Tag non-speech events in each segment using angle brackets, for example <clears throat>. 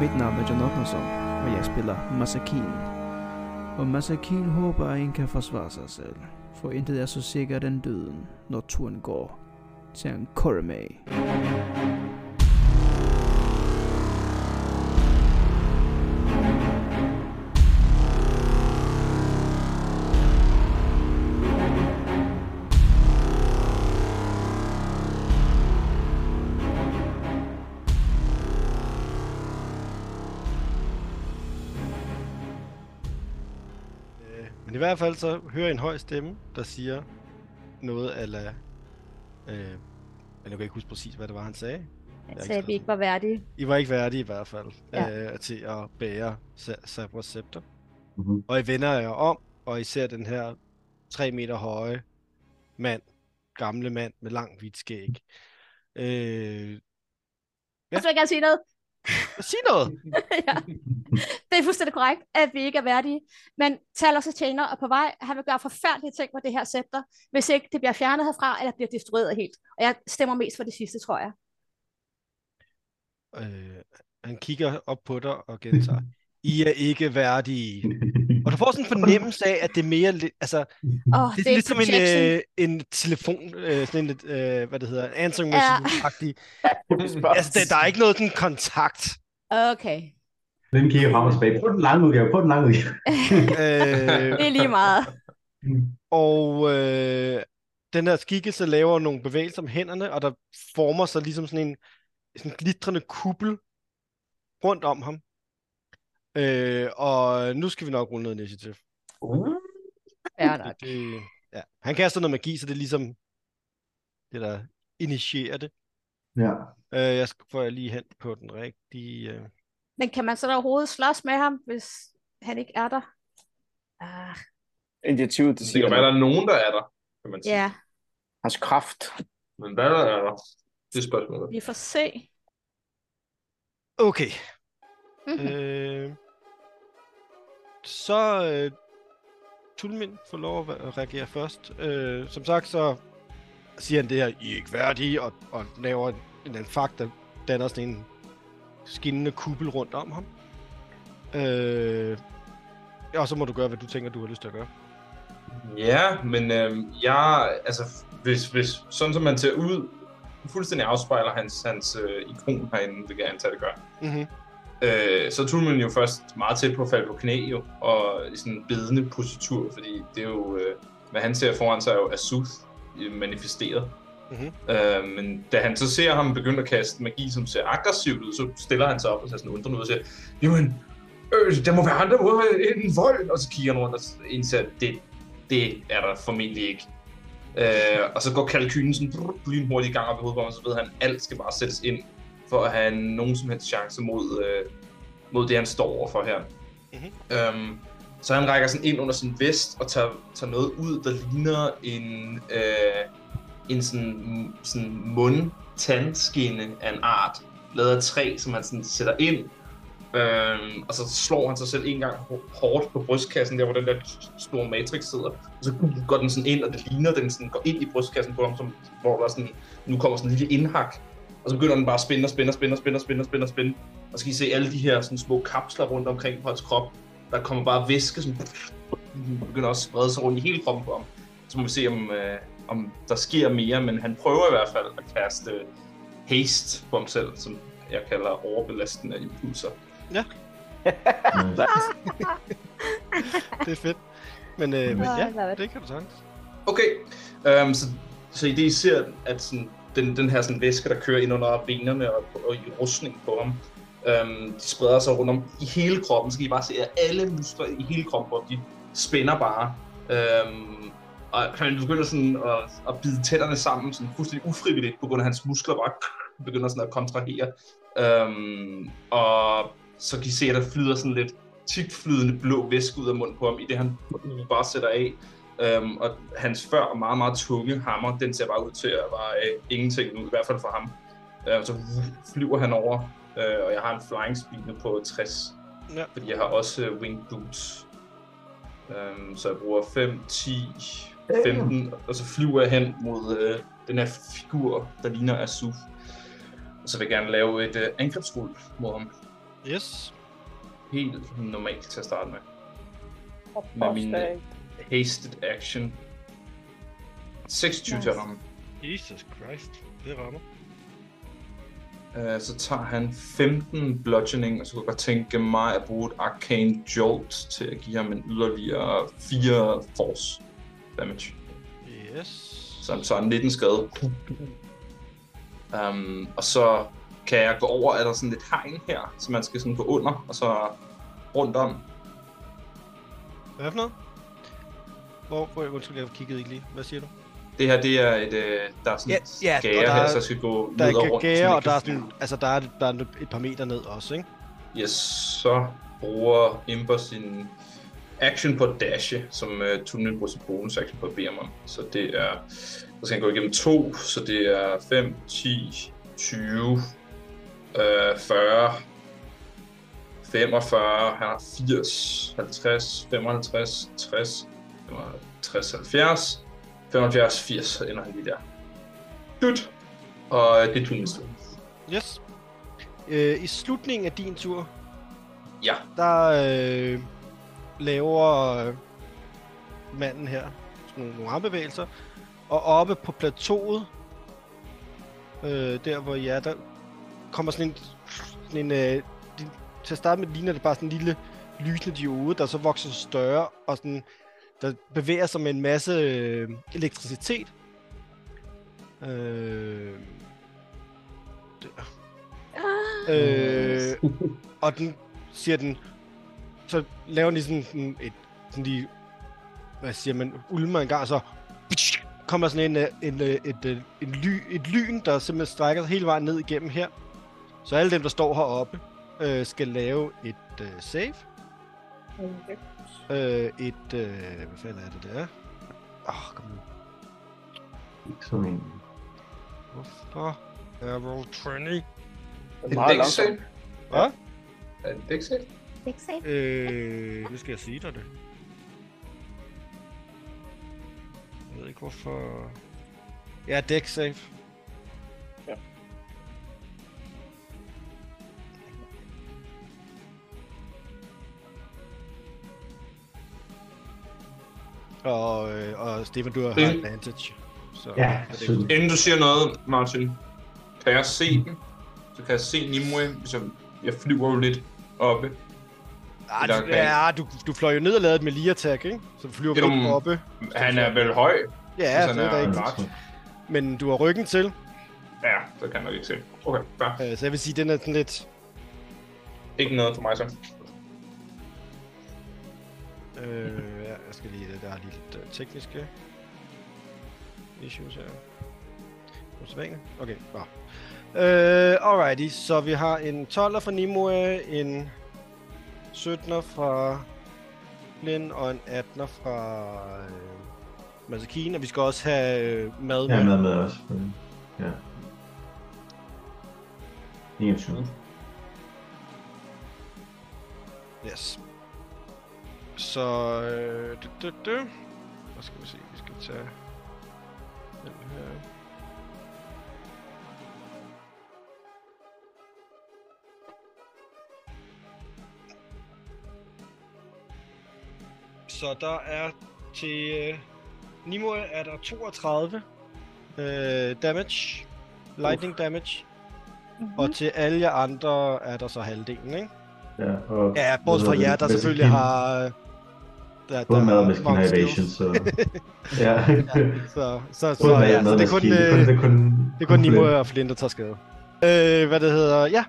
Mit navn er John Otmarsson, og jeg spiller Masakin. Og Masakin håber, at en kan forsvare sig selv. For intet er så sikkert end døden, når turen går til en Koremay. Hvert fald så hører jeg en høj stemme, der siger noget ala... Øh, jeg kan ikke huske præcis, hvad det var, han sagde. Jeg ikke sagde, at vi ikke var værdige. I var ikke værdige i hvert fald Ja. øh, til at bære Sa- Sabras scepter. Mhm. Og I vender jer om, og I ser den her 3 meter høje mand, gamle mand med lang hvidt skæg. Øh, Ja. Jeg vil gerne sige noget. Sig noget! <laughs> ja. Det er fuldstændig korrekt, at vi ikke er værdige. Men Talos tjener er på vej. Han vil gøre forfærdelige ting med det her scepter, hvis ikke det bliver fjernet herfra, eller bliver destrueret helt. Og jeg stemmer mest for det sidste, tror jeg. Øh, han kigger op på dig og gentager. <laughs> I er ikke værdige. <laughs> Og du får sådan en fornemmelse af, at det er mere altså, Åh, det, det, er lidt som en, øh, en telefon, øh, sådan en lidt, øh, hvad det hedder, en answering Ja. machine-agtig. Altså, der, der er ikke noget sådan kontakt. Okay. Den kigger frem og tilbage. På den lange udgave, på den lange udgave. Øh, <laughs> Det er lige meget. og øh, den her skikkelse laver nogle bevægelser med hænderne, og der former sig ligesom sådan en sådan en glitrende kuppel rundt om ham. Øh, og nu skal vi nok rulle noget initiativ. Ja, nok. Det, ja. Han kaster noget magi, så det er ligesom det, der initierer det. Ja. Øh, jeg skal, får jeg lige hen på den rigtige... Øh. Men kan man så da overhovedet slås med ham, hvis han ikke er der? Ah, Initiativet, det Det siger kan være, der er nogen, der er der, kan man sige. ja, Hans kraft. Men hvad der er der? Det er spørgsmålet. vi får se. Okay. Mhm. Øh, så øh, Tulmin får lov at reagere først. Øh, som sagt, så siger han det her, I er ikke værdige, og, og laver en, en anden fakt, der danner sådan en skinnende kuppel rundt om ham. Øh, og så må du gøre, hvad du tænker, du har lyst til at gøre. Ja, men øh, jeg, altså, hvis, hvis sådan som man ser ud, fuldstændig afspejler hans, hans øh, ikon herinde, det kan jeg antage, det gør. Mm-hmm. Øh, så tog man jo først meget tæt på at falde på knæ jo, og i sådan en bedende positur, fordi det er jo, øh, hvad han ser foran sig er jo Asuth øh, manifesteret. Mhm. Øh, men da han så ser ham begynde at kaste magi, som ser aggressivt ud, så stiller han sig op og ser sådan undrende ud og siger, jamen, øh, der må være andre måder end vold, og så kigger han rundt og indser, at det, det er der formentlig ikke. Øh, og så går kalkylen sådan brrr, lynhurtigt i gang op i hovedet på ham, og så ved han, at alt skal bare sættes ind for at have nogen som helst chance mod, øh, mod det, han står overfor her. Mhm. Øhm, så han rækker sådan ind under sin vest og tager, tager noget ud, der ligner en, øh, en sådan, sådan mund-tandskinne af en art, lavet af træ, som han sådan sætter ind. Øhm, og så slår han sig selv en gang hårdt på brystkassen, der hvor den der store matrix sidder. Og så går den sådan ind, og det ligner, den sådan går ind i brystkassen på ham, som, hvor der er sådan, nu kommer sådan en lille indhak. Og så begynder den bare at spænde og spænde og spænde og spænde og spænde og spænde og spænde. Og så kan I se alle de her sådan små kapsler rundt omkring på hans krop. Der kommer bare væske, som begynder også at sprede sig rundt i hele kroppen på ham. Så må vi se, om, øh, om der sker mere, men han prøver i hvert fald at kaste øh, haste på ham selv, som jeg kalder overbelastende impulser. <laughs> Det er fedt. Men, øh, men ja, er det kan du sagtens. Okay, um, så, så i det I ser, at sådan, den, den her sådan, væske, der kører ind under benene og, og i rustning på ham, Øhm, de spreder sig rundt om i hele kroppen. Så kan I bare se, at alle muskler i hele kroppen, de spænder bare. Øhm, og han begynder sådan at, at bide tænderne sammen, sådan fuldstændig ufrivilligt, på grund af hans muskler bare begynder sådan at kontrahere. Øhm, og så kan I se, at der flyder sådan lidt tyktflydende blå væske ud af munden på ham, i det han bare sætter af. Um, og hans før meget, meget tunge hammer, den ser bare ud til at være øh, ingenting nu, i hvert fald for ham. Uh, så flyver han over, uh, og jeg har en flying speed nu på 60, Ja. fordi jeg har også uh, wing boots. Um, så jeg bruger 5, 10, 15, og så flyver jeg hen mod uh, den her figur, der ligner Asuf. Og Og så vil jeg gerne lave et uh, angrebsskuld mod ham. Yes. Helt normalt til at starte med. Med min påslag. Hasted action. 26 Nice. til ham. Jesus Christ. Det rammer. Uh, så tager han 15 bludgeoning, og så kunne jeg godt tænke mig at bruge et arcane jolt til at give ham en yderligere 4 force damage. Yes. Så han tager 19 skade. Um, og så kan jeg gå over, er der sådan lidt hegn her, så man skal sådan gå under, og så rundt om. Hvad for noget? Hvor, hvor, undskyld, jeg kiggede ikke lige. Hvad siger du? Det her, det er et, øh, der er sådan Ja, ja, gære der her, er- så skal gå Der og er rundt. gære, og der er, sådan, altså, der, er, der er et par meter ned også, ikke? Yes, så bruger Imber sin action på dashe, som uh, Tunnel bruger sin bonus action på om. Så det er, så skal han gå igennem to, så det er 5, 10, 20, øh, 40, 45, han har 80, 50, 55, 60, 65, 70, 75, 80, så ender han lige der. Dut. Og øh, det er Tunnels tur. Yes. Øh, I slutningen af din tur, Ja. der øh, laver øh, manden her sådan nogle, nogle armbevægelser. Og oppe på plateauet, øh, der hvor I er, der kommer sådan en, sådan en øh, til at starte med ligner det bare sådan en lille lysende diode, der så vokser større, og sådan, der bevæger sig med en masse øh, elektricitet. Øh, der. Øh, og den siger den, så laver den sådan en- et, sådan lige, hvad siger man, ulmer en gang, og så kommer sådan en, øh, en, øh, et, et, en ly, et lyn, der simpelthen strækker sig hele vejen ned igennem her. Så alle dem, der står heroppe, øh, skal lave et øh, save. Øh, et, øh, hvad fanden er det der? Åh, oh, kom nu. Ikke som en... Hvorfor? Arrow 20. Det er En langsomt. Hvad? Er det? Ikke safe. Øh, nu skal jeg sige dig det. Jeg ved ikke hvorfor... Ja, deck safe. Og, øh, og Stefan, du har Mm. advantage. Så, Ja, så det, sødt. Inden du siger noget, Martin, kan jeg se den? Så kan jeg se Nimue, hvis jeg, jeg flyver jo lidt oppe. ah, du, ja, du, du fløj jo ned og lavede et melee attack, ikke? Så du flyver Jo, lidt oppe. Han er vel høj? Ja, hvis han det er er- rigtigt. Men du har ryggen til, Ja, så kan jeg nok ikke se. Okay, fair. øh, så jeg vil sige, den er sådan lidt... Ikke noget for mig så. Øh, ja, jeg skal lige... Der er lige lidt øh, tekniske issues her. Usædvanligt. Okay, bare. Øh, alrighty, så vi har en 12'er fra Nimue, en 17'er fra Flynn og en 18'er fra øh, Masakine, og vi skal også have øh, mad Jeg er med. med med også. Ja. 21. Yes. Så, øh, du, du, du. Hvad skal vi se? Vi skal tage den her. Så der er til øh, Nimue er der 32 øh, damage, lightning damage, Mm-hmm. og til alle jer andre er der så halvdelen, ikke? Ja, og Ja, bortset fra jer, der det? selvfølgelig har... øh, Der, Både mad og har maskin mange har skills. evasion, så... <laughs> ja. Så, så, så, mad ja, så det er kun, maskin. Det er øh, kun, det er kun, det er kun Nimue og Flint, der tager skade. Øh, hvad det hedder, ja.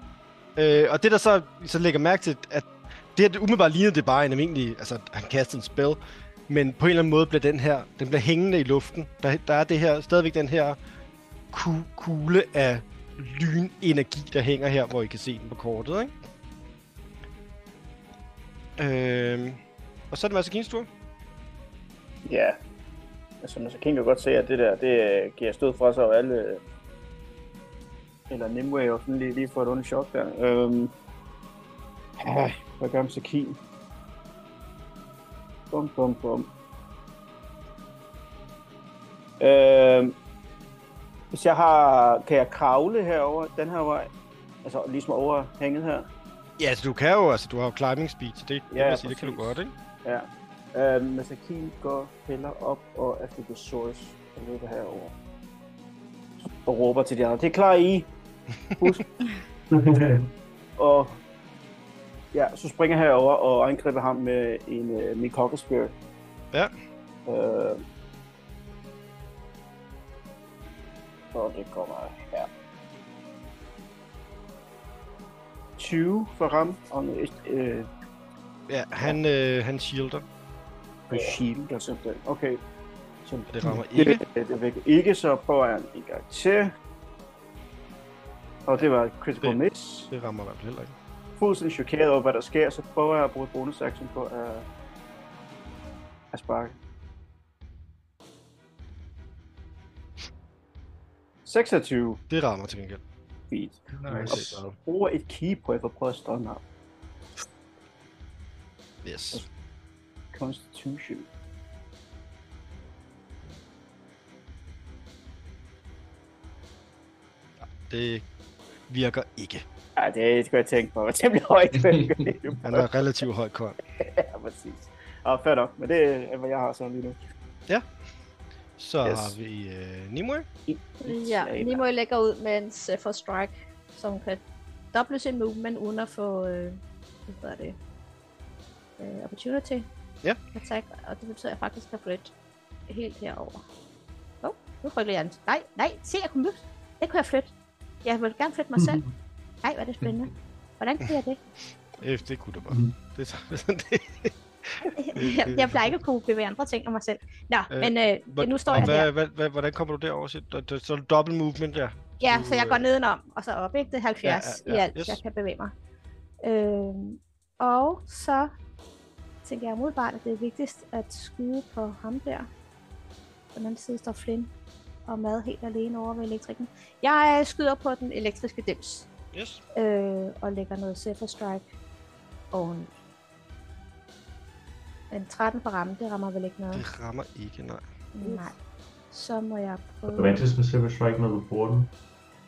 Øh, og det der så, så lægger mærke til, at det her umiddelbart lignede det bare en almindelig, altså han kaster en spell, men på en eller anden måde bliver den her, den bliver hængende i luften. Der, der er det her, stadigvæk den her ku, kugle af lynenergi, der hænger her, hvor I kan se den på kortet, ikke? Øh, og så er det Masakins tur. Ja. Altså, man så kan jo godt se, at det der, det øh, giver stød fra sig, og alle... øh, Eller Nimue jo sådan lige, lige får et ondt chok der. Øhm, ej, hvad gør Sakin? Bum, bum, bum. Øhm, Hvis jeg har... Kan jeg kravle herover den her vej? Altså ligesom over hænget her? Ja, altså du kan jo, altså du har jo climbing speed, så det, det, Ja, ja, sige, det kan du godt, ikke? Ja. Uh, Masakin går heller op og efter the source og løber herover. Og råber til de andre. Det er klar I. Husk. <laughs> og ja, så springer jeg herover og angriber ham med en uh, Mikoko Spear. Ja. Uh, og det kommer her. 20 for ham, og øh, Ja, han, øh, han shielder, på shield og sådan Okay. Så og det rammer ikke. Det, det væk ikke, så prøver jeg en gang til. Og det var et critical Det- miss. Det rammer i hvert fald heller ikke. Fuldstændig chokeret over, hvad der sker, så prøver jeg at bruge bonus action på at, at sparke. 26 Det rammer til gengæld. feet. Nice. Okay. Bruger et key point for at prøve at stående ham. Yes. Constitution. Det virker ikke. Ja, det skulle jeg tænke på. <laughs> Det temmelig højt. <laughs> Han er relativt høj kon. <laughs> ja, præcis. Og fair nok, men det er, hvad jeg har så lige nu. Så Yes. har vi øh, Nimue. Ja, Nimoy lægger ud med en Zephyr Strike, som kan doble sin movement uden at få, øh, hvad hedder det, øh, opportunity Ja. attack, og det betyder, at jeg faktisk kan flytte helt herover. Åh, oh, nu frygter jeg den. Nej, nej, se, jeg kunne flytte. Det kunne jeg flytte. Jeg vil gerne flytte mig selv. Nej, hvor er det spændende. Hvordan kan jeg det? Øh, det kunne du bare. Mhm. Det er sådan det. <laughs> jeg, jeg plejer ikke at kunne bevæge andre ting om mig selv. Nå, Øh, men øh, nu står jeg hvad, her. Hvad, hvad, hvordan kommer du derover? Så, er det double movement, ja. Ja, Du, så jeg går øh, nedenom, og så op, ikke? Det er 70 Ja, ja, ja, i alt, yes. jeg kan bevæge mig. Øhm, og så tænker jeg umiddelbart, at det er vigtigst at skyde på ham der. På den anden side står Flynn og Mad helt alene over ved elektrikken. Jeg skyder på den elektriske dims, Yes. øh, og lægger noget Zephyr Strike oveni. En 13 for ramme, det rammer vel ikke noget? Det rammer ikke, nej. Nej. Så må jeg prøve... Advantage med Silver Strike, når du bruger den.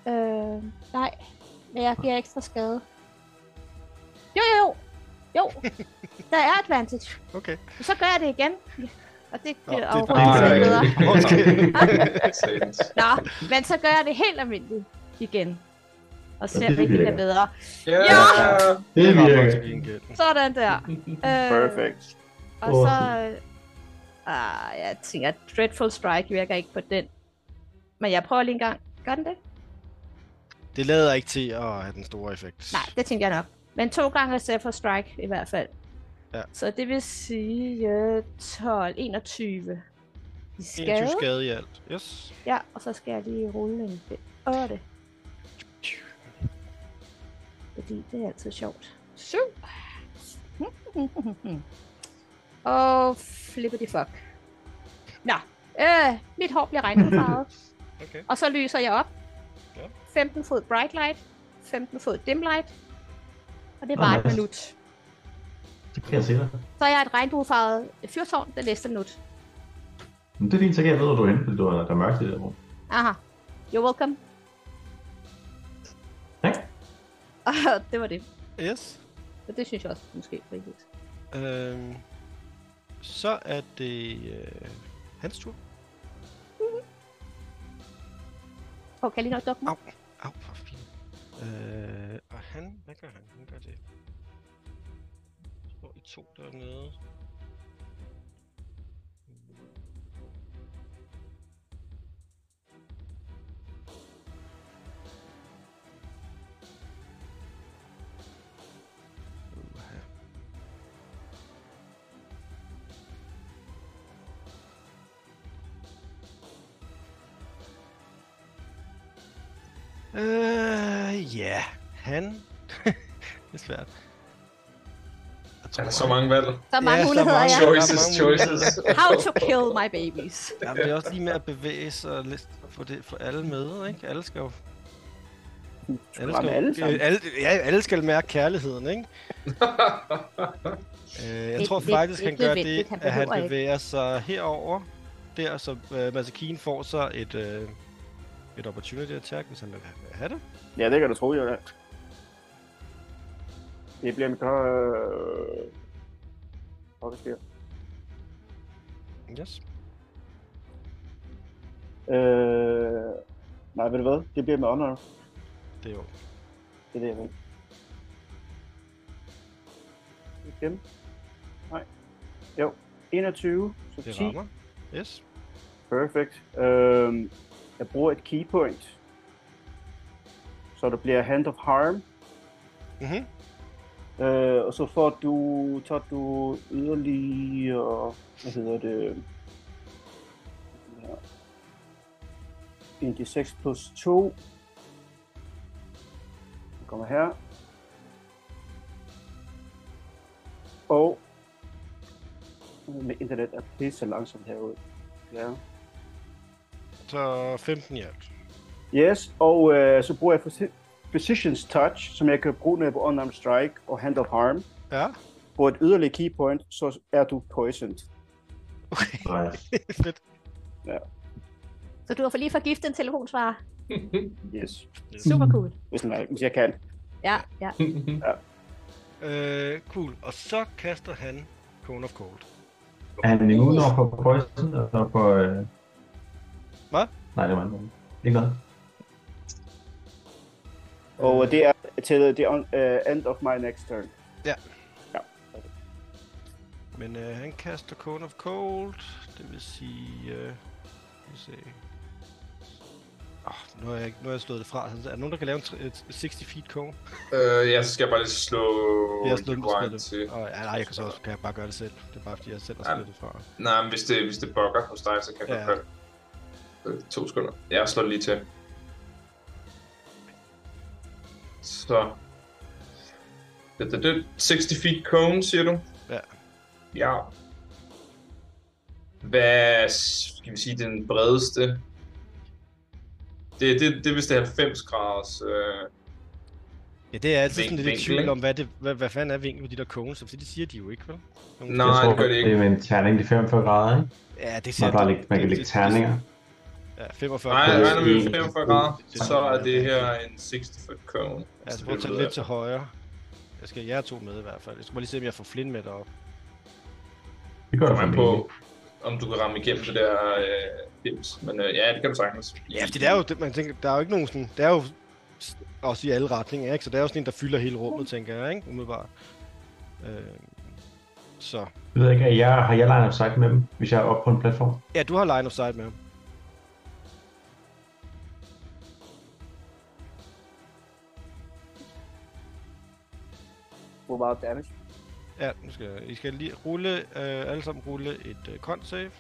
Øh, nej, men jeg giver ekstra skade. Jo, jo, jo. Jo, der er advantage. Okay. Så gør jeg det igen. Og det Nå, bliver det- overhovedet ikke bedre. Nå, men så gør jeg det helt almindeligt igen. Og ser, det hvilket er bedre. Ja! Det virker. Sådan der. <laughs> Øh, Perfect. Og så... øh, Ah, jeg tænker, at Dreadful Strike virker ikke på den. Men jeg prøver lige en gang. Gør den det? Det lader ikke til at have den store effekt. Nej, det tænker jeg nok. Men to gange Zephyr Strike i hvert fald. Ja. Så det vil sige øh, 12, 21 i skade. 21 skade i alt. Yes. Ja, og så skal jeg lige rulle en 8. Fordi det er altid sjovt. 7. <laughs> og flippity fuck. Nå, øh, mit hår bliver regnbuefarvet. <laughs> Okay. og så lyser jeg op. Ja. 15 fod bright light, 15 fod dim light. Og det er Nå, bare et nice. minut. Det kan jeg se dig. Så er jeg et regnbuefarvet fyrtårn det næste minut. Men det er fint, så kan jeg vide, hvor du er henne, fordi du er, der er mørkt i det rum. Aha. You're welcome. Tak. Og <laughs> det var det. Yes. Så det synes jeg også måske er frivilligt. Øhm, så er det øh, hans tur. Kan jeg lige at dukke mig? Au. Au, gør han? Han gør det. Så går I to dernede. Øh, uh, ja. Yeah. Han. <laughs> det er svært. Jeg tror, Er der så mange valg? Så mange Ja, muligheder, mange ja. Choices, choices. How to kill my babies. Jamen, det er også lige med at bevæge sig og få det for alle med, ikke? Alle skal jo... Alle ramme alle sammen. alle, ja, alle skal mærke kærligheden, ikke? <laughs> øh, jeg Det- tror det- faktisk, det er han gør det. Han at han behøver ikke. bevæger sig herover. Der, så øh, Masakin får så et, øh, et opportunity attack, hvis han vil ha- have det. Ja, det kan du tro, jeg Det bliver en. Hvad sker? Yes. Øh... Nej, ved du hvad? Det bliver med honor. Det er jo. Det er det, jeg vil. Igen. Nej. Jo. 21, så Det 10. rammer. Yes. Perfect. Øhm, jeg bruger et key point. Så der bliver Hand of Harm. Mhm. Øh, og så får du, tager du yderligere, hvad hedder det, ja. en D6 plus 2. Den kommer her. Og med internet er pisse langsomt herude. Ja. Så 15 i alt. Yes, og øh, så bruger jeg Preci- Precision's Touch, som jeg kan bruge, når jeg bruger Unarmed Strike og Hand of Harm. Ja. På et yderligere key point, så er du poisoned. Okay. <laughs> Fedt. Så du har for lige forgiftet en telefonsvarer. <laughs> Yes. Super cool. Hvis, den, hvis jeg kan. Ja, ja. Øh, cool. Og så kaster han Cone of Cold. Er han immun over for poison og for... Øh... Hvad? Nej, det var ikke Ikke noget. Og det er til the on, uh, end of my next turn. Men øh, han kaster Cone of Cold. Det vil sige... Øh, vi se. Oh, nu, har jeg, ikke- nu har jeg slået det fra. Er der nogen, der kan lave en tre- et 60 feet cone? Øh, ja, så skal jeg bare lige slå Jeg slået Rewind det. til. Og, ja, nej, jeg kan så også kan jeg bare gøre det selv. Det er bare fordi, jeg selv har Ja. slået det fra. Nej, men hvis det, hvis det bugger hos dig, så kan jeg Ja. godt gøre det. Øh, to sekunder. Jeg slår det lige til. Så. Det, det, det. 60 feet cone, siger du? Ja. Ja. Hvad skal vi sige, den bredeste? Det, det, det er vist det 90 graders. Øh, Ja, det er altid sådan Vink- lidt i tvivl om, hvad, det, hvad, hvad fanden er vinkel på de der cones, for det siger de jo ikke, vel? Nogen- Nej, jeg tror, det gør det ikke. Det er med en terning de 45 grader, ikke? Ja, det Man, de- lægge, man kan det- lægge det- terninger. Ja, 45 nej, jeg er regner med en- 45 grader. Så er det her en 60 foot cone. Altså, prøv at tage lidt til højre. Jeg skal jer to med i hvert fald. Jeg skal bare lige se, om jeg får Flynn med derop. Det gør du Kommer an for på, om du kan ramme igennem det der øh, dims. Men øh, ja, det kan du sagtens. Ja, det er jo, det, man tænker, der er jo ikke nogen sådan, det er jo også i alle retninger, ikke? Så det er jo sådan en, der fylder hele rummet, tænker jeg, ikke? Umiddelbart. Øh, så. Jeg ved ikke, at jeg, har jeg line of sight med dem, hvis jeg er oppe på en platform? Ja, du har line of sight med ham. Hvor meget damage? Ja, nu skal jeg, I skal lige rulle, øh, alle sammen rulle et øh, con save.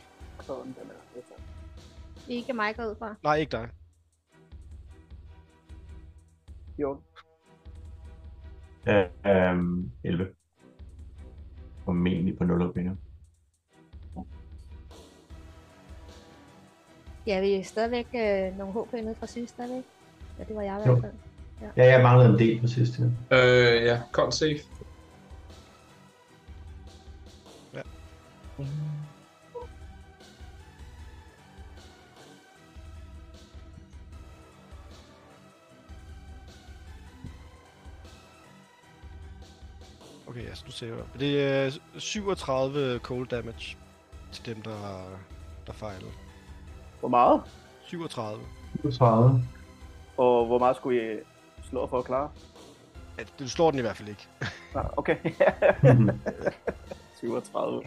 Sådan, den er. Ikke mig går ud fra. Nej, ikke dig. Jo. Øh, øhm, 11. Formentlig på 0 opvinder. Ja, vi er stadigvæk øh, nogle HP nede fra sidst, vi ikke? Ja, det var jeg i hvert fald. Ja, jeg manglede en del på sidste. Øh, ja, con safe. Okay, altså, du ser jo. Det er 37 cold damage til dem, der, der fejlede. Hvor meget? 37. 30. Og hvor meget skulle I slå for at klare? Ja, du slår den i hvert fald ikke. Ah, okay. <laughs> 37.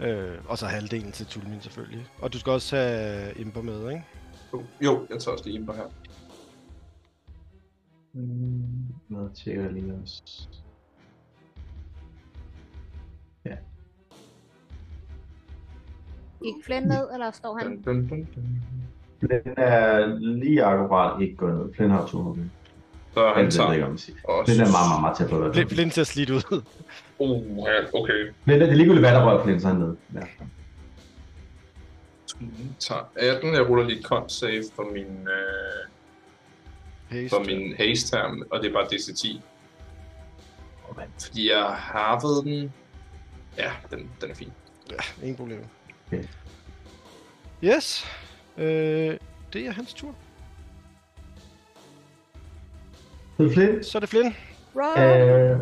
Øh, og så halvdelen til Tulmin selvfølgelig. Og du skal også have Imper med, ikke? Jo, jeg tager også lige Imper her. Noget tjekker lige også. Gik Flynn ned, eller står han? Dun, dun, dun, dun. Den er lige akkurat ikke gået ned. Flynn har 200 Så han Jeg ved tager ikke, om er meget, meget, meget tæt på. Flint, Flint ser slidt ud. Uh, ja, okay. Men det er ligegyldigt, hvad der rører Flynn, så er han nede. Ja. Tager 18. Jeg ruller lige con save for min, øh, Haste. for min haste her, og det er bare DC10. Fordi jeg harvede den. Ja, den, den er fin. Ja, ingen problem. Okay. Yes. Øh, det er hans tur. Så er det Flynn. Så er det Flynn. Øh,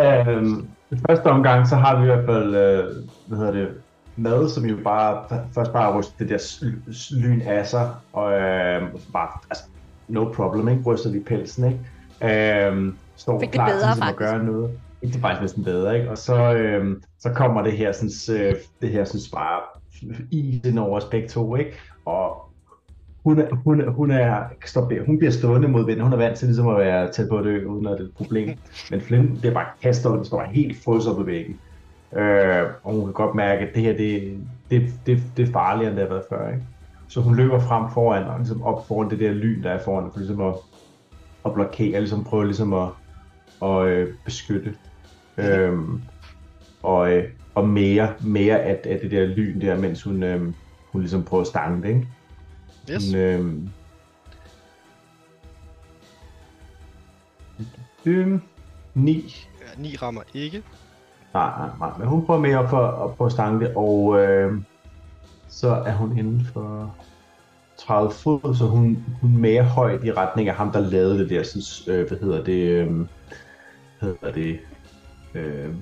øh, i første omgang, så har vi i hvert fald, øh, hvad hedder det, mad, som jo bare, først bare ryster det der lyn af sig, og øh, bare, altså, no problem, ikke? Ryster vi pelsen, ikke? Øh, står Fik det klar til bedre, ligesom, at gøre noget. Ikke det er faktisk næsten bedre, ikke? Og så, øh, så kommer det her, sådan, øh, det her sådan, bare is ind over os begge to, ikke? Og hun er, hun er, hun er stop, hun bliver stående mod vinden. Hun er vant til ligesom at være tæt på det, ø, uden at det er et problem. Men Flynn bliver bare kastet, og den står helt frosset på væggen. Øh, og hun kan godt mærke, at det her, det, det, det, det er farligere, end det har været før. Ikke? Så hun løber frem foran, og ligesom op foran det der lyn, der er foran, for ligesom at, at blokere, ligesom prøve ligesom at, at øh, beskytte. Øh, og, øh, og mere, mere af, af det der lyn der, mens hun, øh, hun ligesom prøver at stange det, ikke? Yes. Hun, øhm... Øhm, 9. Ja, 9 rammer ikke. Nej, nej, nej, men hun prøver mere op for at stange det, og øh, så er hun inden for 30 fod, så hun, hun er mere højt i retning af ham, der lavede det der, sådan, øh, hvad hedder det, øh, hedder det, øh,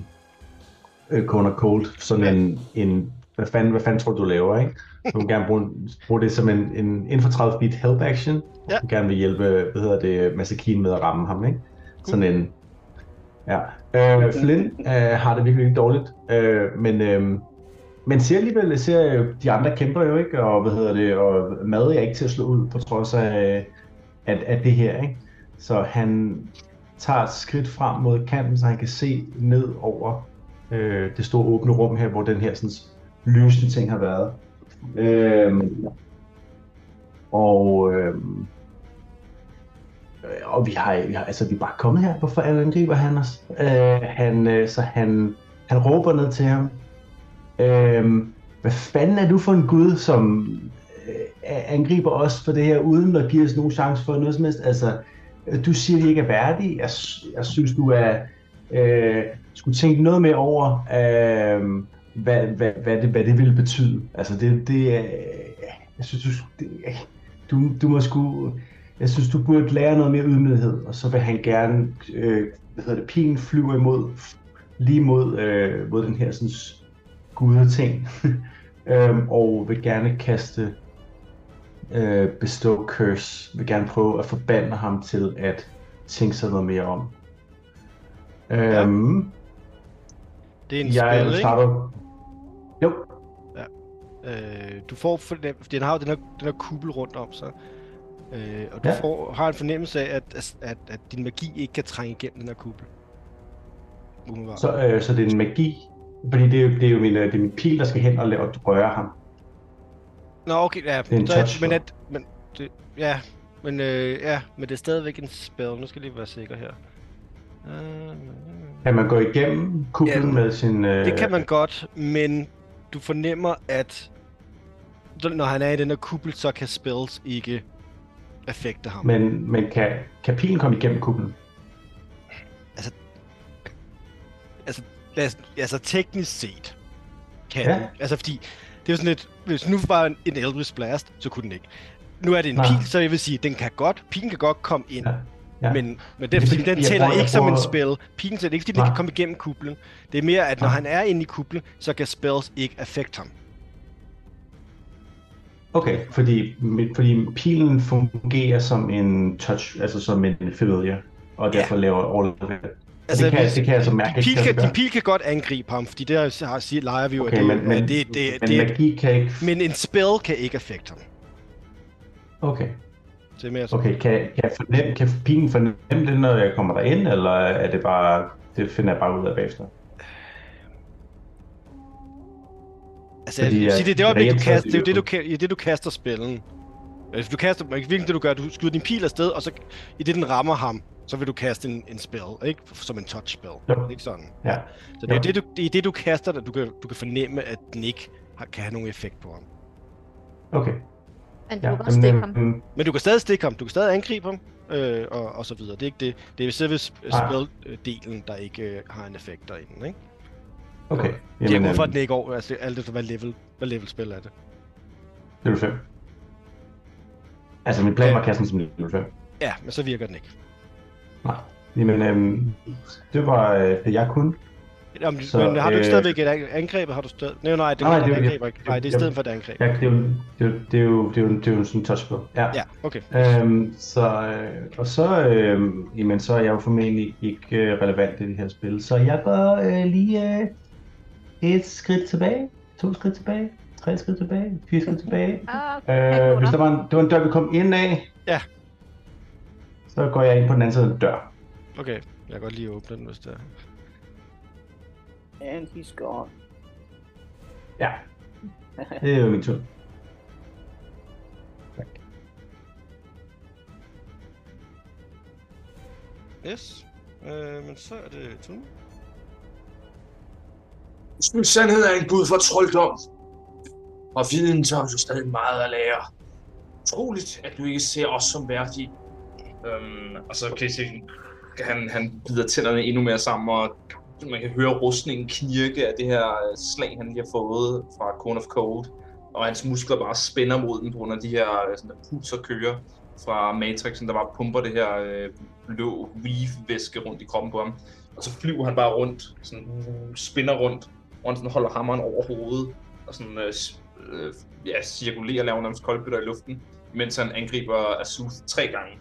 øh, Kona Cold, sådan en, en hvad fanden, hvad fanden tror du, du laver, ikke? Så hun gerne bruge, bruge det som en, en inden for 30 feet help action, Ja. hun gerne vil hjælpe, hvad hedder det, Masakin med at ramme ham, ikke? Sådan en, ja. Øh, Flynn øh, har det virkelig ikke dårligt, øh, men, øh, men ser alligevel, ser jo, de andre kæmper jo ikke, og hvad hedder det, og mad er ikke til at slå ud, på trods af, at, at det her, ikke? Så han tager et skridt frem mod kanten, så han kan se ned over øh, det store åbne rum her, hvor den her sådan, lysende ting har været. Øhm, og øhm, øh, og vi har, vi har, altså vi er bare kommet her, hvorfor angriber han os? Øh, han, øh, så han, han råber ned til ham. Øh, hvad fanden er du for en gud, som øh, angriber os for det her, uden at give os nogen chance for noget som helst? Altså, du siger, at vi ikke er værdige. Jeg, jeg synes, du er, øh, skulle tænke noget mere over, øh, hvad, hvad, hvad, det, hvad det ville betyde. Altså, det, det er, jeg synes, du, det, du, du må sgu, jeg synes, du burde lære noget mere ydmyghed, og så vil han gerne, øh, hvad hedder det, pigen flyver imod, lige mod, øh, mod den her sådan gudeting, <laughs> øhm, og vil gerne kaste øh, bestow curse, vil gerne prøve at forbande ham til at tænke sig noget mere om. Øhm, Det er en jeg spil, ikke? starter... Jo, Øh, du får, fornem- fordi den har jo den her, den her kuppel rundt om sig. Øh, og du Ja. får, har en fornemmelse af, at, at, at, at din magi ikke kan trænge igennem den her kuppel. Umiddelbart. så, øh, så det er en magi, fordi det er jo, det er jo min, øh, det er min pil, der skal hen og, lave, og røre ham. Nå, okay, ja. Det er en så touch, men at, men, det, ja, men, øh, ja, men det er stadigvæk en spell. Nu skal jeg lige være sikker her. Øh, Kan man gå igennem kuplen Ja, med sin... Øh, det kan man godt, men du fornemmer, at når han er i den her kuppel, så kan spells ikke affekte ham. Men, men kan, kan pilen komme igennem kuplen? Lad os, altså teknisk set kan ja. den. Altså fordi, det er jo sådan lidt, hvis nu var en, en Eldritch Blast, så kunne den ikke. Nu er det en Nej. pil, så jeg vil sige, den kan godt, pilen kan godt komme ind. Ja. Ja. Men, men Det den, er fordi, den jeg tæller bruger- ikke som en bruger- spell. Pilen tæller ikke, fordi den Nej. kan komme igennem kuplen. Det er mere, at når Nej. han er inde i kuplen, så kan spells ikke affect ham. Okay, fordi, fordi pilen fungerer som en touch, altså som en familiar, og derfor ja. laver it. Altså, det, kan, det kan jeg så mærke pil, kan, din pil kan godt angribe ham, fordi det har, siger, leger vi jo, Okay, at det, men, men, det, det, men det, magi kan ikke... men en spell kan ikke affect ham. Okay, Det er mere sådan. okay. Kan, kan, jeg fornemme, kan pilen fornemme det, når jeg kommer derind, eller er det bare... Det finder jeg bare ud af bagefter. Altså, Fordi jeg, sige, det, er det, du kaster, det er jo det, du, i det, du kaster spillen. Altså, du kaster, virkelig det, du gør, du skyder din pil afsted, og så i det, den rammer ham, så vil du kaste en, en spell, ikke? Som en touch spell. Jo. Ikke sådan. Ja. Så det er Jo. det, du, det er det, du kaster, der du kan, du kan fornemme, at den ikke har, kan have nogen effekt på ham. Okay. Men du Ja, kan godt stikke ham. mm, Men du kan stadig stikke ham, du kan stadig angribe ham, øh, og, og så videre. Det er ikke det. Det er selve sp- spil-delen, der ikke øh, har en effekt derinde, ikke? Okay. Det er Jamen, hvorfor øhm, den ikke over, altså alt efter hvad level, hvad level spil er det. Level 5. Altså, min plan var den som level 5. Ja, men så virker den ikke. Nej. Jamen, øhm, det var, øh, det jeg kunne. Jamen, Så, men har du ikke øh, stadigvæk et ang- angreb? Har du stadig... Nej, nej, det er Nej, det angreb. ikke? Nej, det er i stedet for et angreb. Ja, det er jo, det er jo, det er jo, det er jo, sådan en touchspell. Ja. Ja, okay. Øhm, så, øh, og så, øh, jamen, så er jeg jo formentlig ikke øh, relevant i det her spil. Så jeg går øh, lige øh, et skridt tilbage, to skridt tilbage, tre skridt tilbage, fire skridt tilbage. Ah, okay. Øh, hvis der var en, det var en dør, vi kom ind af, Ja. så går jeg ind på den anden side af den dør. Okay, jeg kan godt lige åbne den, hvis det er. And he's gone. Ja, <laughs> det er jo min tur. Yes. Øh, men så er det Tune. Min sandhed er en gud for trolddom. Og viden så har du stadig meget at lære. Utroligt, at du ikke ser os som værdige. Øhm, og så kan I se, han, han bider tænderne endnu mere sammen, og man kan høre rustningen knirke af det her øh, slag, han lige har fået fra Cone of Cold. Og hans muskler bare spænder mod den på grund af de her øh, sådan der pulser kører fra Matrixen, der bare pumper det her øh, blå weave-væske rundt i kroppen på ham. Og så flyver han bare rundt, sådan spinner rundt, og han sådan holder hammeren over hovedet, og sådan øh, øh, ja, cirkulerer, laver nærmest koldbytter i luften, mens han angriber Azuth tre gange.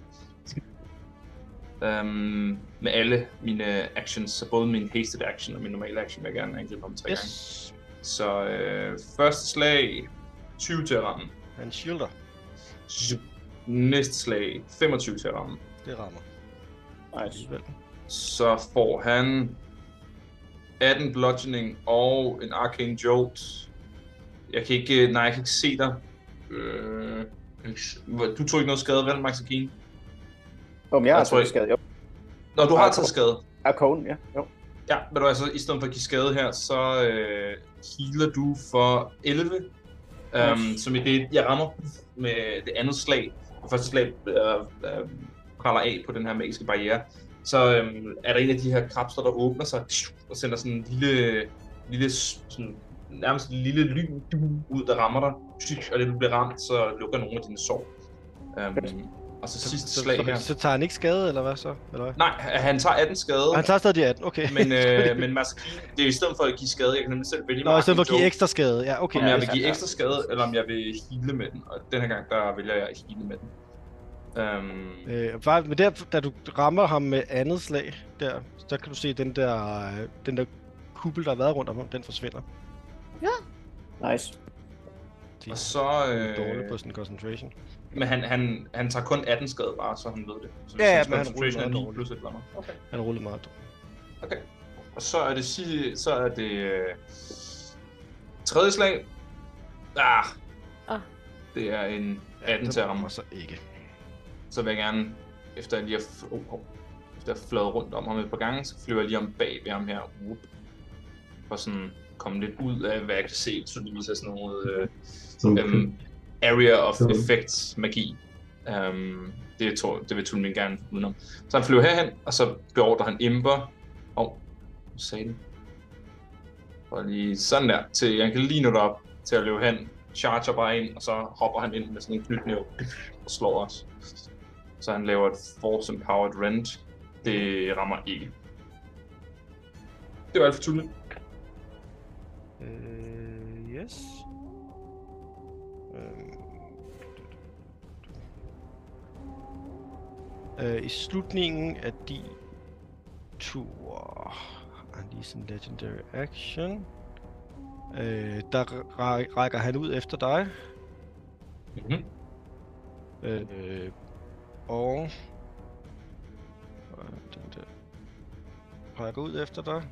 Um, med alle mine actions, så både min hasted action og min normale action vil jeg gerne angribe ham tre gange. Yes. Så øh, første slag, 20 til at ramme. Han shielder. Næste slag, 25 til at ramme. Det rammer. Nice. Så får han 18 bludgeoning og en arcane jolt. Jeg kan ikke, nej, jeg kan ikke se dig. Øh, du tog ikke noget skade, vel, Max Akine? Om jeg har Jeg tror taget ikke- skade, jo. Nå, du har taget skade. Arcone, ja. Jo. Ja, men du altså, i stedet for at give skade her, så øh, healer du for 11. Um, som i det, jeg rammer med det andet slag. Det første slag øh, øh, praller af på den her magiske barriere. Så øhm, er der en af de her kapsler, der åbner sig og sender sådan en lille, lille sådan, nærmest en lille lyn ud, der rammer dig. Og det du bliver ramt, så lukker nogle af dine sår. Um, og så sidste Så, slag så, her. så, så tager han ikke skade, eller hvad så? Eller hvad? Nej, han tager 18 skade. Og han tager stadig de 18, okay. Men, <laughs> øh, men Masakine, det er i stedet for at give skade, jeg kan nemlig selv vælge Nå, i stedet for at give ekstra skade. Ja, okay. om Ja, jeg vil give ekstra skade, eller om jeg vil heale med den. Og den her gang, der vælger jeg at heale med den. Um, Øh, bare, men der, da du rammer ham med andet slag, der, så kan du se den der, øh, den der kuppel, der har været rundt om ham, den forsvinder. Nice. De og så... er Øh, dårlige på sin concentration. Men han, han, han tager kun 18 skade bare, så han ved det. Så Ja, ja, men han ruller er meget 9 dårligt. plus et eller andet. Okay. Han rullede meget dårligt. okay. Og så er det, så er det øh, tredje slag. Ah, Ah. det er en 18 til at ramme. Så ikke. så vil jeg gerne, efter jeg lige har, oh, oh, efter jeg fløjet rundt om ham et par gange, så flyver jeg lige om bag ved ham her. Whoop. For sådan komme lidt ud af, hvad jeg kan se, tydeligvis er sådan noget øh, Som, um, area of Så- effects magi. Um, det, tror, det vil Tulmin gerne udenom. Så han flyver herhen, og så beordrer han Imber. Åh, oh, sagde den. Og lige sådan der, til han kan lige nå op til at løbe hen, charger bare ind, og så hopper han ind med sådan en knytnæv og slår os. Så han laver et Force Empowered Rend. Det rammer ikke. Det var alt for Tulmin. Øh, yes. Øh, I slutningen af de tur har lige sådan en legendary action. Øh, der ræ- rækker han ud efter dig. Mm-hmm. Øh, og... den der rækker ud efter dig.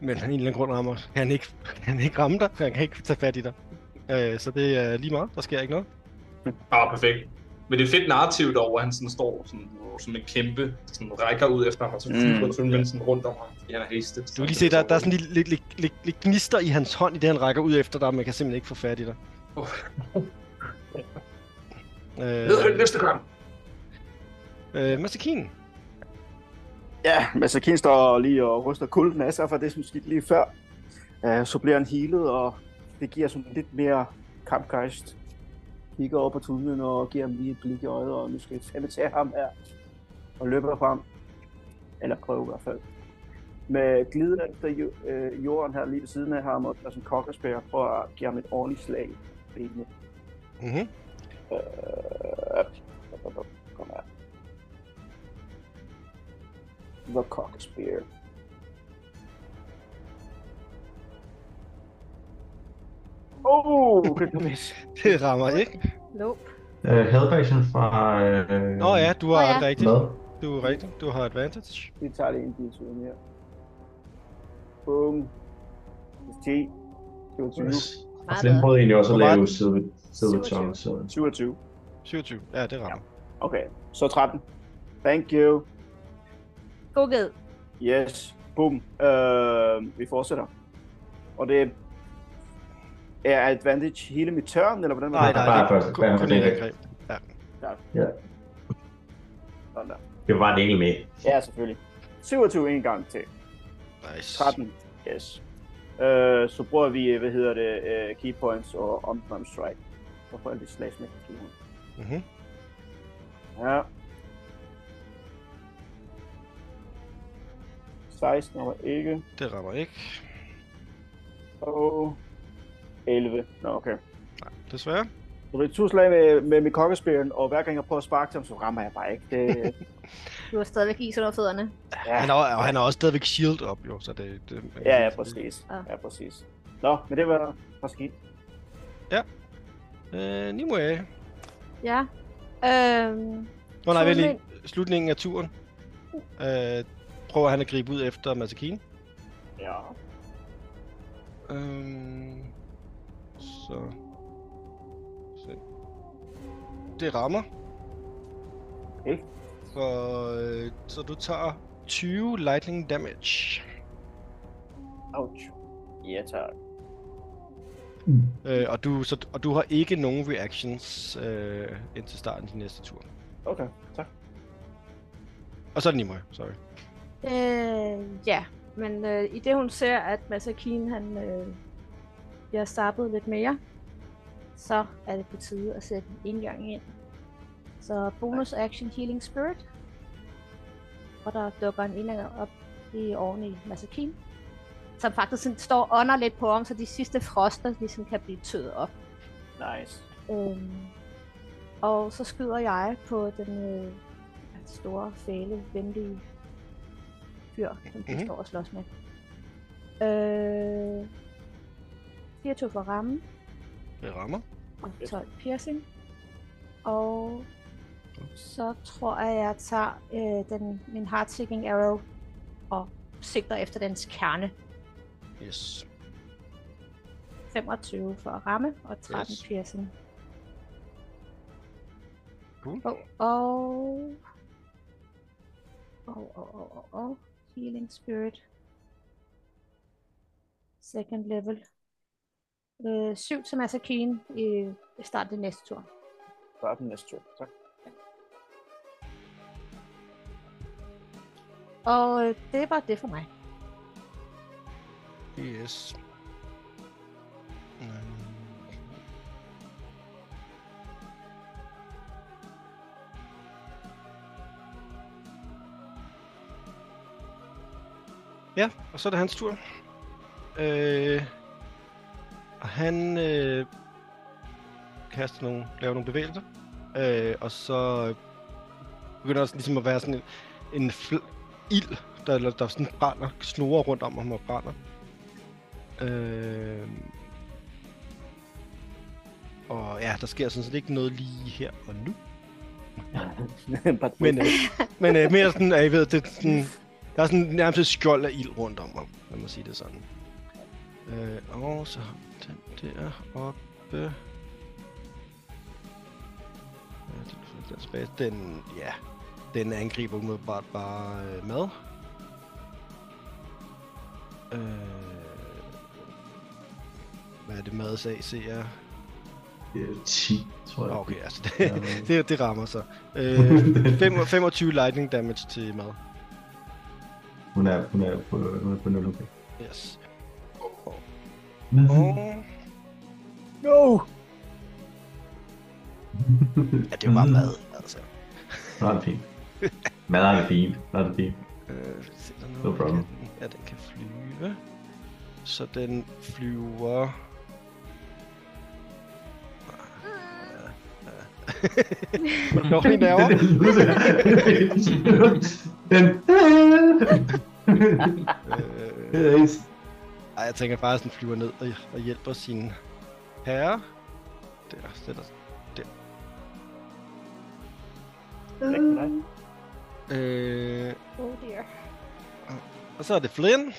Men af en eller anden grund rammer, han ikke, han ikke ramme dig, han kan ikke tage fat i dig. Øh, så det er lige meget, der sker ikke noget. Ah, perfekt. Men det er fedt narrativt over, at han sådan står sådan, som en kæmpe, sådan rækker ud efter ham, og så mm. Tulmin sådan rundt om ham, fordi han er hasted. Du kan lige se, der, der er sådan lidt, lidt, lidt, lidt, lidt gnister i hans hånd, i det han rækker ud efter dig, men man kan simpelthen ikke få fat i dig. <laughs> Ned, Øh, næste gang. øh, Masakin. Ja, Masakin står lige og ryster kulden af sig for det, som skete lige før. Uh, så bliver han healet, og det giver sådan lidt mere kampgejst. Kigger over på tunen og giver ham lige et blik i øjet, og nu skal jeg fandme tage ham her. og løber frem. Eller prøver i hvert fald. Med glider efter øh, jorden her lige ved siden af ham, og der er sådan en kokkerspær, prøver at give ham et ordentligt slag i benene. Mhm. Øh, kom her. The cock Oh, miss. <laughs> Det rammer ikke. Nope. Uh, Hellbation fra... Uh, Nå ja, du har Nå ja. rigtigt. Hvad? Du er rigtig. Du har advantage. Vi tager det en tur mere. Boom. 10. 27. Yes. Og bedre. prøvede egentlig også at lave meget? silver, silver 27. tongue, så... 27. 27. Ja, det rammer. Okay, så 13. Thank you. God ged. Yes. Boom. Uh, vi fortsætter. Og det er advantage hele mit turn, eller hvordan Nej, det? nej, bare det først. kun, Bare kun et det. angreb. Ja, Sådan der. det var bare det egentlig med. Ja, selvfølgelig. 27 en gang til. Nice. 13. Yes. Uh, så bruger vi, hvad hedder det, uh, key points og on strike. Så får jeg lidt slags med. Mhm. Ja. 16 var ikke. Det rammer ikke. Og 11. Nå, okay. Nej, desværre. Det er to slag med, med min kokkespæren, og hver gang jeg prøver at sparke til ham, så rammer jeg bare ikke. Det, <laughs> Du har stadigvæk is under fødderne. ja, Han er, og han har også stadigvæk shield op, jo, så det... det ja, ja, præcis. Ja. Ja, præcis. Nå, men det var, var skidt. Øh, Nimue. Ja. Øhm, Nå nej, vel slutningen af turen. Øh, prøver han at gribe ud efter Masakine. Ja. Øhm, så... se. Det rammer. Okay. Så, øh, så du tager 20 lightning damage. Ouch. Ja, tak. Øh, og, du, så, og du har ikke nogen reactions øh, indtil starten af din næste tur. Okay, tak. Og så er det Nimue, sorry. øh, ja, men øh, i det hun ser, at Masakine han øh, bliver stappet lidt mere, så er det på tide at sætte en gang ind. Så bonus action healing spirit. Og der dukker en indlænger op i oven i Masakine. Som faktisk sådan står og ånder lidt på ham, så de sidste froster ligesom kan blive tøet op. Nice. Øhm, og så skyder jeg på den øh, store, fæle, venlige fyr, som de Mhm. står og slås med. Øh, 24 for ramme, Det rammer. og 12 piercing. Og så tror jeg, jeg tager øh, den, min heart-seeking arrow og sigter efter dens kerne. Yes. 25 for at ramme, og 13 Yes. yes. piercing. Cool. Og, og... Og, og, og, og, og, Healing Spirit. Second level. Øh, 7 til Masakine i i starten af næste tur. Bare den næste tur. Tak. Og øh, det var det for mig. Yes. Mm. Ja, og så er det hans tur. Øh, og han øh, kaster nogle, laver nogle bevægelser. Øh, og så begynder der ligesom at være sådan en, en fl- ild, der, eller der sådan brænder, snore rundt om ham og brænder. Øh, og ja, der sker sådan set ikke noget lige her og nu. <laughs> Men, øh, men øh, mere sådan, at jeg ved, det sådan, der er sådan nærmest et skjold af ild rundt om ham, lad mig sige det sådan. Øh, og så den der oppe. Ja, den, den, den, tilbage. den, ja, den angriber umiddelbart bare øh, mad. Øh, hvad er det mads AC er? Øh, 10, tror jeg. Okay, altså det, Ja. <laughs> det, det rammer så. Øh, <laughs> fem- 25 lightning damage til mad. Hun er, hun er på, hun er på 0 okay. Yes. Og... No! Ja, det var mad, altså. Nå, det er fint. Maderen er fint. Nå, det er fint. Øh, se, der er No noget problem. her. Ja, den kan flyve. Så den flyver... Dårlige nerver. <laughs> Den... Ej, jeg tænker bare, at den flyver ned og, og hjælper sin herre. Der, sætter Rigtig dig. Øh, Oh dear. og så er det Flynn.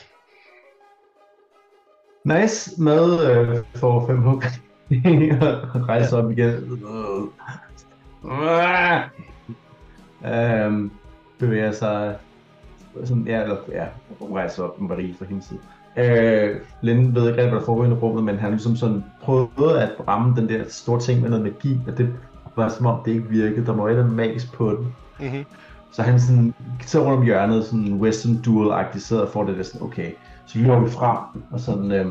Nice med øh, for fem hug. <laughs> og rejse op igen. Øhm, bevæger sig sådan, ja, eller, ja, rejser op med Marie fra hendes side. Øh, Linde ved ikke rigtig, hvad der foregår i rummet, men han ligesom sådan prøvet at ramme den der store ting med noget magi, og det var som om det ikke virkede. Der må være noget magisk på den. Mm-hmm. Så han sådan, sidder rundt om hjørnet, sådan Western Duel-agtigt, sidder og får det der sådan, okay, så løber vi frem, og sådan, øh,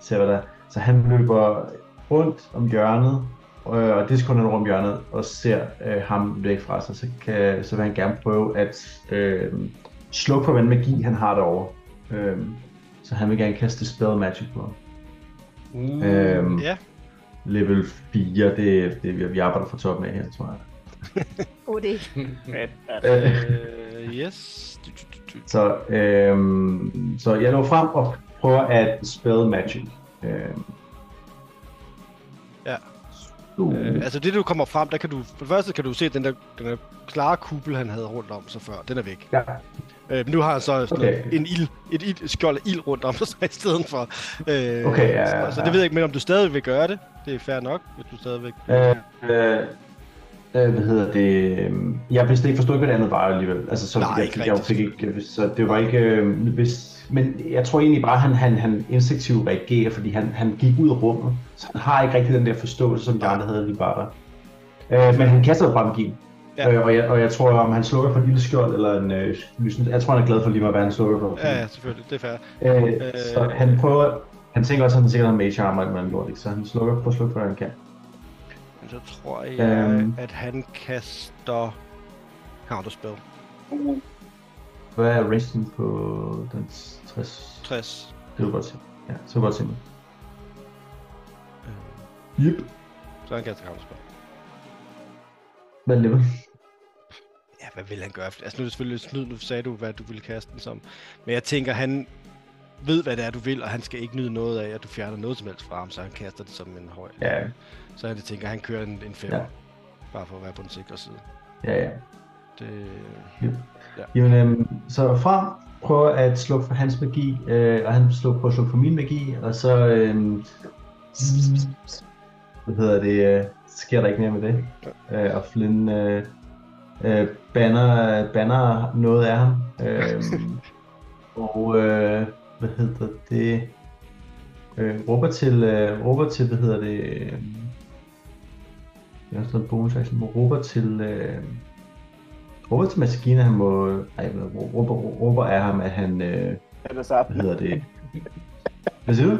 ser hvad der er. Så han løber rundt om hjørnet, øh, og det rundt om hjørnet, og ser øh, ham væk fra sig, så, kan, så vil han gerne prøve at øh, slukke for den magi, han har derovre. Øh, så han vil gerne kaste Spell Magic på ham. Uh, Øhm, Ja. Level 4, det, det vi arbejder fra toppen af her, tror jeg. <laughs> Det er Fedt. Ja. Øh, yes. Du, du, du, du. Så, øhm, så jeg når frem og prøver at spell magic. Øhm. Ja. Uh. Øh, altså det du kommer frem, der kan du, for det første kan du se den der, den der klare kuppel, han havde rundt om sig før. Den er væk. ja. Øh, men nu har han så sådan Okay. en ild, et, ild, skjold af ild rundt om sig <laughs> i stedet for. Øh, Okay, ja, ja, så, så ja. det ved jeg ikke, men om du stadig vil gøre det, det er fair nok, hvis du stadigvæk... Øh, øh, øh, hvad hedder det? øhm, Jeg vidste ikke, forstod ikke, hvad det andet var alligevel. Altså, så Nej, jeg, ikke jeg, jeg fik ikke, så det var ikke, øh, hvis, men jeg tror egentlig bare, han, han, han instinktivt reagerer, fordi han, han gik ud af rummet, så han har ikke rigtig den der forståelse, som de andre havde lige bare der. Øh, men han kaster fra magien. Ja. Ja. Øh, og, jeg, og jeg tror, om han slukker for et lille skjold eller en øh, lysende, jeg tror, han er glad for lige meget, hvad han slukker for. Ja, ja, selvfølgelig, det er fair. Øh, så han prøver, han tænker også, at han sikkert har mage armor eller noget lort, ikke? så han slukker, slukke for, hvad han kan. Men så tror jeg, Øhm. at han kaster counterspell. Hvad er racing på den 60? 60. Det er godt se. Ja, så godt se mig. Øh, Yep. så han kaster counterspell. Hvad er level? Ja, hvad vil han gøre? Altså nu er det selvfølgelig snyd, nu sagde du, hvad du ville kaste den som. Men jeg tænker, han ved, hvad det er, du vil, og han skal ikke nyde noget af, at du fjerner noget som helst fra ham, så han kaster det som en høj. Ja, Så jeg tænker, han kører en, en femmer. Ja. Ja. Bare for at være på den sikre side. ja, ja. Det... Jamen, øhm, så frem prøver at slukke for hans magi, øh, og han slukker prøver at slukke for min magi, og så, øhm, hvad hedder det, øh, sker der ikke mere med det. Øh, og Flynn øh, øh, banner, banner noget af ham, øh, <laughs> og øh, hvad hedder det, øh, råber til, øh, råber til, hvad hedder det, øh, jeg har lavet bonus action, råber til, øh, råber til Maskina, han må, ej, hvad, råber, råber af ham, at han, øh, hvad hedder det, hvad siger du?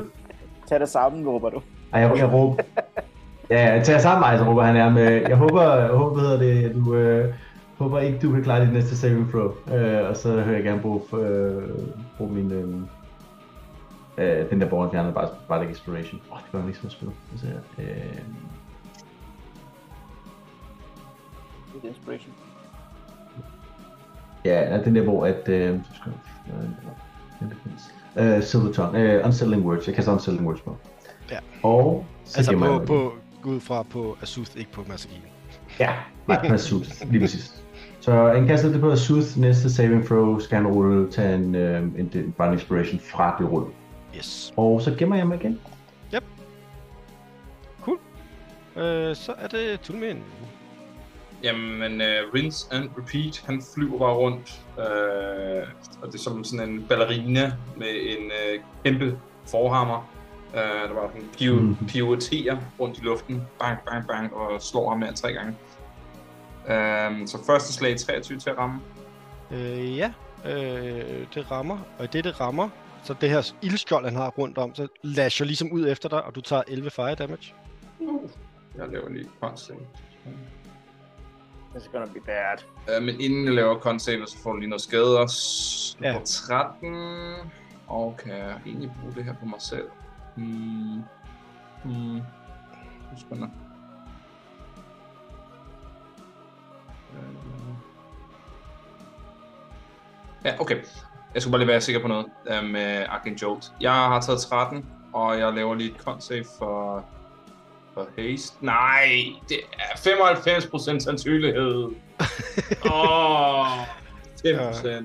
Tag det sammen, råber du. Ej, jeg, jeg råber, ja, tag sammen så råber han er med, jeg håber, jeg håber, hvad hedder det, du, øh, håber ikke, du kan klare dit næste saving throw, øh, og så vil jeg gerne bruge, øh, bruge min, øh, øh, den der borgen fjerner bare, bare lægge inspiration. Åh, oh, det gør han ikke så spil. Så, øh, Det er inspiration. Ja, ja, den der, hvor at... Øh, så skal øh, Silver Tongue. Øh, unsettling Words. Jeg kaster Unsettling Words på. Ja. Og så Altså på, på, ud fra på Asuth, ikke på Masakine. Ja, nej, på Sooth. Lige præcis. Så han kaster det på Sooth. Næste saving throw skal han rulle, tage en, øh, en, en bare en inspiration fra det rulle. Yes. Og så gemmer jeg mig igen. Øh, så er det Tulmin. Jamen, uh, rinse and repeat. Han flyver bare rundt. Uh, og det er som sådan en ballerina med en uh, kæmpe forhammer. Uh, der var den pivo- pivoterer rundt i luften. Bang, bang, bang. Og slår ham mere end tre gange. Uh, så første slag 23 til at ramme. Øh, ja, øh, det rammer. Og i det, det rammer, så det her ildskjold, han har rundt om, så lasher ligesom ud efter dig, og du tager 11 fire damage. Jeg laver lige. This is gonna be bad. Uh, men inden jeg laver con-save, så får du lige noget skader. Du Ja. får 13. Og kan jeg egentlig bruge det her på mig selv? Hmm. Hmm. Det er spændende. Ja, okay. Jeg skulle bare lige være sikker på noget uh, med Arcane Jolt. Jeg har taget 13, og jeg laver lige et con-save for, for haste. Nej, det er 95% sandsynlighed. <laughs> Åh, oh, 5%.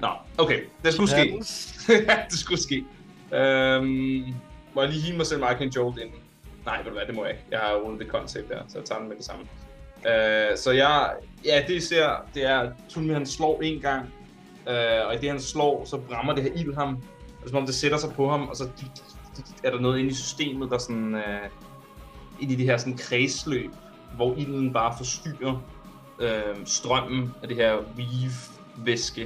Nå, okay. Det skulle ske. <laughs> Ja, det skulle ske. Øhm, må jeg lige hive mig selv med Arcane Jolt inden? Nej, ved du hvad, det må jeg ikke. Jeg har rullet det concept der, så jeg tager den med det samme. Øh, så jeg, ja, det I ser, det er, at han slår en gang, øh, og i det han slår, så brammer det her ild ham. Og som om det sætter sig på ham, og så er der noget inde i systemet, der sådan, øh, ind i det her sådan kredsløb, hvor ilden bare forstyrrer øh, strømmen af det her weave-væske.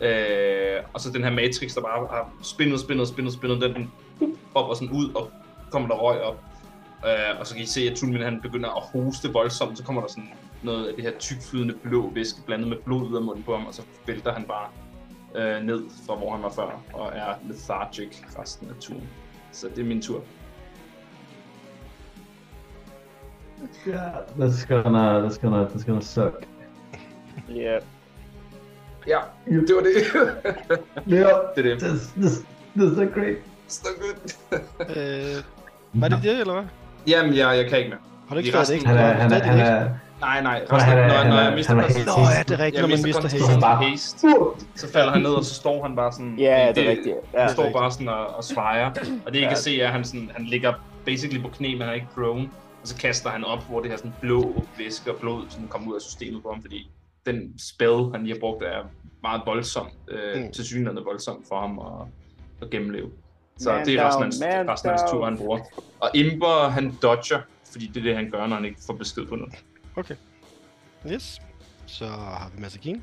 Øh, og så den her matrix, der bare har spindet, spindet, spindet, spindet, den, den op og sådan ud, og kommer der røg op. Øh, og så kan I se, at Tulmin han begynder at hoste voldsomt, så kommer der sådan noget af det her tykflydende blå væske blandet med blod ud af munden på ham, og så vælter han bare øh, ned fra hvor han var før, og er lethargic resten af turen. Så det er min tur. Yeah, that's gonna, that's gonna, that's gonna suck. Ja. Ja, det var det. Yeah, <laughs> det er det. this, this, this is great. So good. Øh, var det det, eller hvad? Jamen, jeg, jeg kan ikke mere. Har du ikke skrevet ikke? Han er, han er, han er, Nej, nej. Resten, han er- når, han når er- jeg mister er helt- Nå, ja, det er rigtigt, når man mister haste. haste, så falder han ned, og så står han bare sådan... Ja, det er rigtigt. Ja, Han det står er bare sådan og, og svejer. Og det, I Ja. kan se, er, at han, sådan, han ligger basically på knæ, men han er ikke prone. Og så kaster han op, hvor det her sådan blå væske og blod sådan kommer ud af systemet på ham, fordi den spell, han lige har brugt, er meget voldsom, øh, Mm. mm. til synligheden voldsom for ham at, at gennemleve. Så Man det er resten, hans, man resten af hans tur, han bruger. Og Imber, han dodger, fordi det er det, han gør, når han ikke får besked på noget. Okay. Yes. Så har vi Masakin.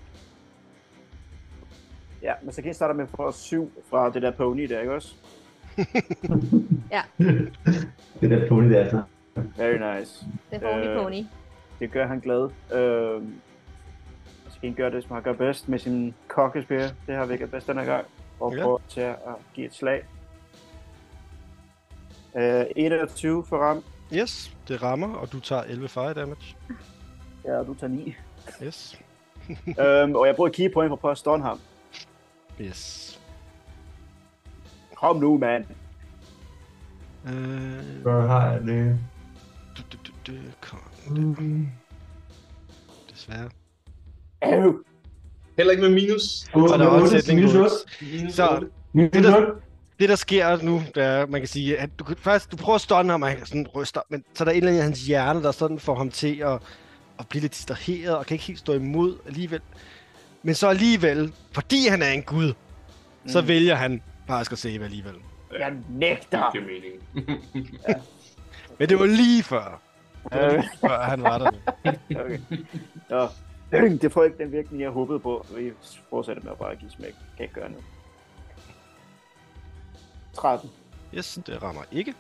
Ja, men så kan I starte med for syv fra det der pony der, ikke også? <laughs> det der pony der, altså. Very nice. Det får øh... Pony. Det gør han glad. Øh, I gøre det, som han gør bedst med sin kokkespire. Det har virket bedst den her gang. Og Ja. prøve til at give et slag. Øh, 21 for ram. Yes, det rammer, og du tager 11 fire damage. Ja, og du tager 9. Yes. <laughs> øhm, og jeg bruger key point for at prøve at stun ham. Yes. Kom nu, mand. Øh, Hvor har jeg det? du, du, du, du, kom. Desværre. Øv. Heller ikke med minus. Og der er også sætning minus på- 8. minus Så-. Minus Det der- 8. Det, der sker nu, det er, man kan sige, at du, først, du prøver at stunne ham, og han sådan ryster, men så er der et eller andet i hans hjerne, der sådan får ham til at, at blive lidt distraheret, og kan ikke helt stå imod alligevel. Men så alligevel, fordi han er en gud, mm. så Mm. vælger han faktisk at save alligevel. Jeg nægter. Det giver mening. <laughs> Men det var lige før, Øh, før han var der. okay. Nå. <clears throat> Det får ikke den virkning, jeg håbede på. Vi fortsætter med at bare give smæk. Kan ikke gøre noget. 13. Yes, det rammer ikke.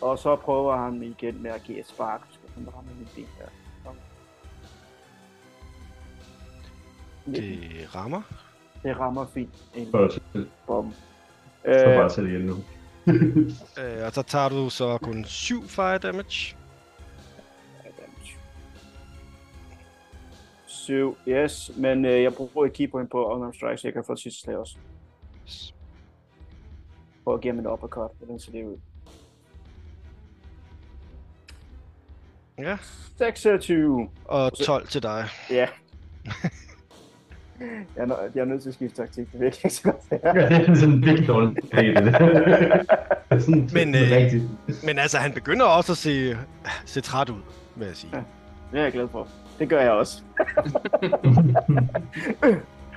Og så prøver han igen med at give et spark. Skal han ramme mit ben der. Det rammer. Det rammer fint. En bom. Så Øh, bare sæt ihjel nu. <laughs> Øh, og så tager du så kun 7 fire damage. 7, yes. Men øh, jeg bruger et keypoint på Unarmed Strike, så jeg kan få sidste slag også. For at give ham en uppercut, hvordan ser det ud? Ja, 26. og 12 til dig. Ja. <laughs> jeg, er, nø- jeg er nødt til at skifte taktik, det virker ikke så godt. Ja, <laughs> det er sådan en virkelig dårlig idé, det der. <laughs> Det er sådan, Men, det er øh, rigtigt. Men altså, han begynder også at se, se træt ud, vil jeg sige. Ja. Det er jeg glad for. Det gør jeg også.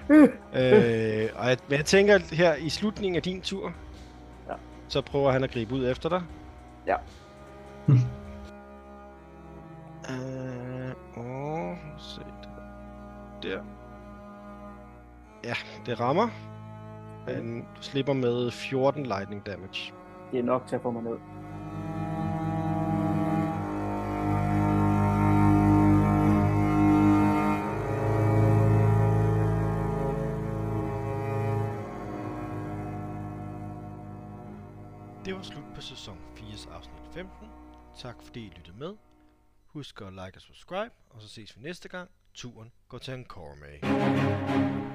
Øh, og jeg, men jeg tænker her i slutningen af din tur. Så prøver han at gribe ud efter dig. Ja. <laughs> øh, og se der. der. Ja, det rammer. Men du slipper med 14 lightning damage. Det er nok til at få mig ned. 15. Tak fordi I lyttede med. Husk at like og subscribe, og så ses vi næste gang. Turen går til en med.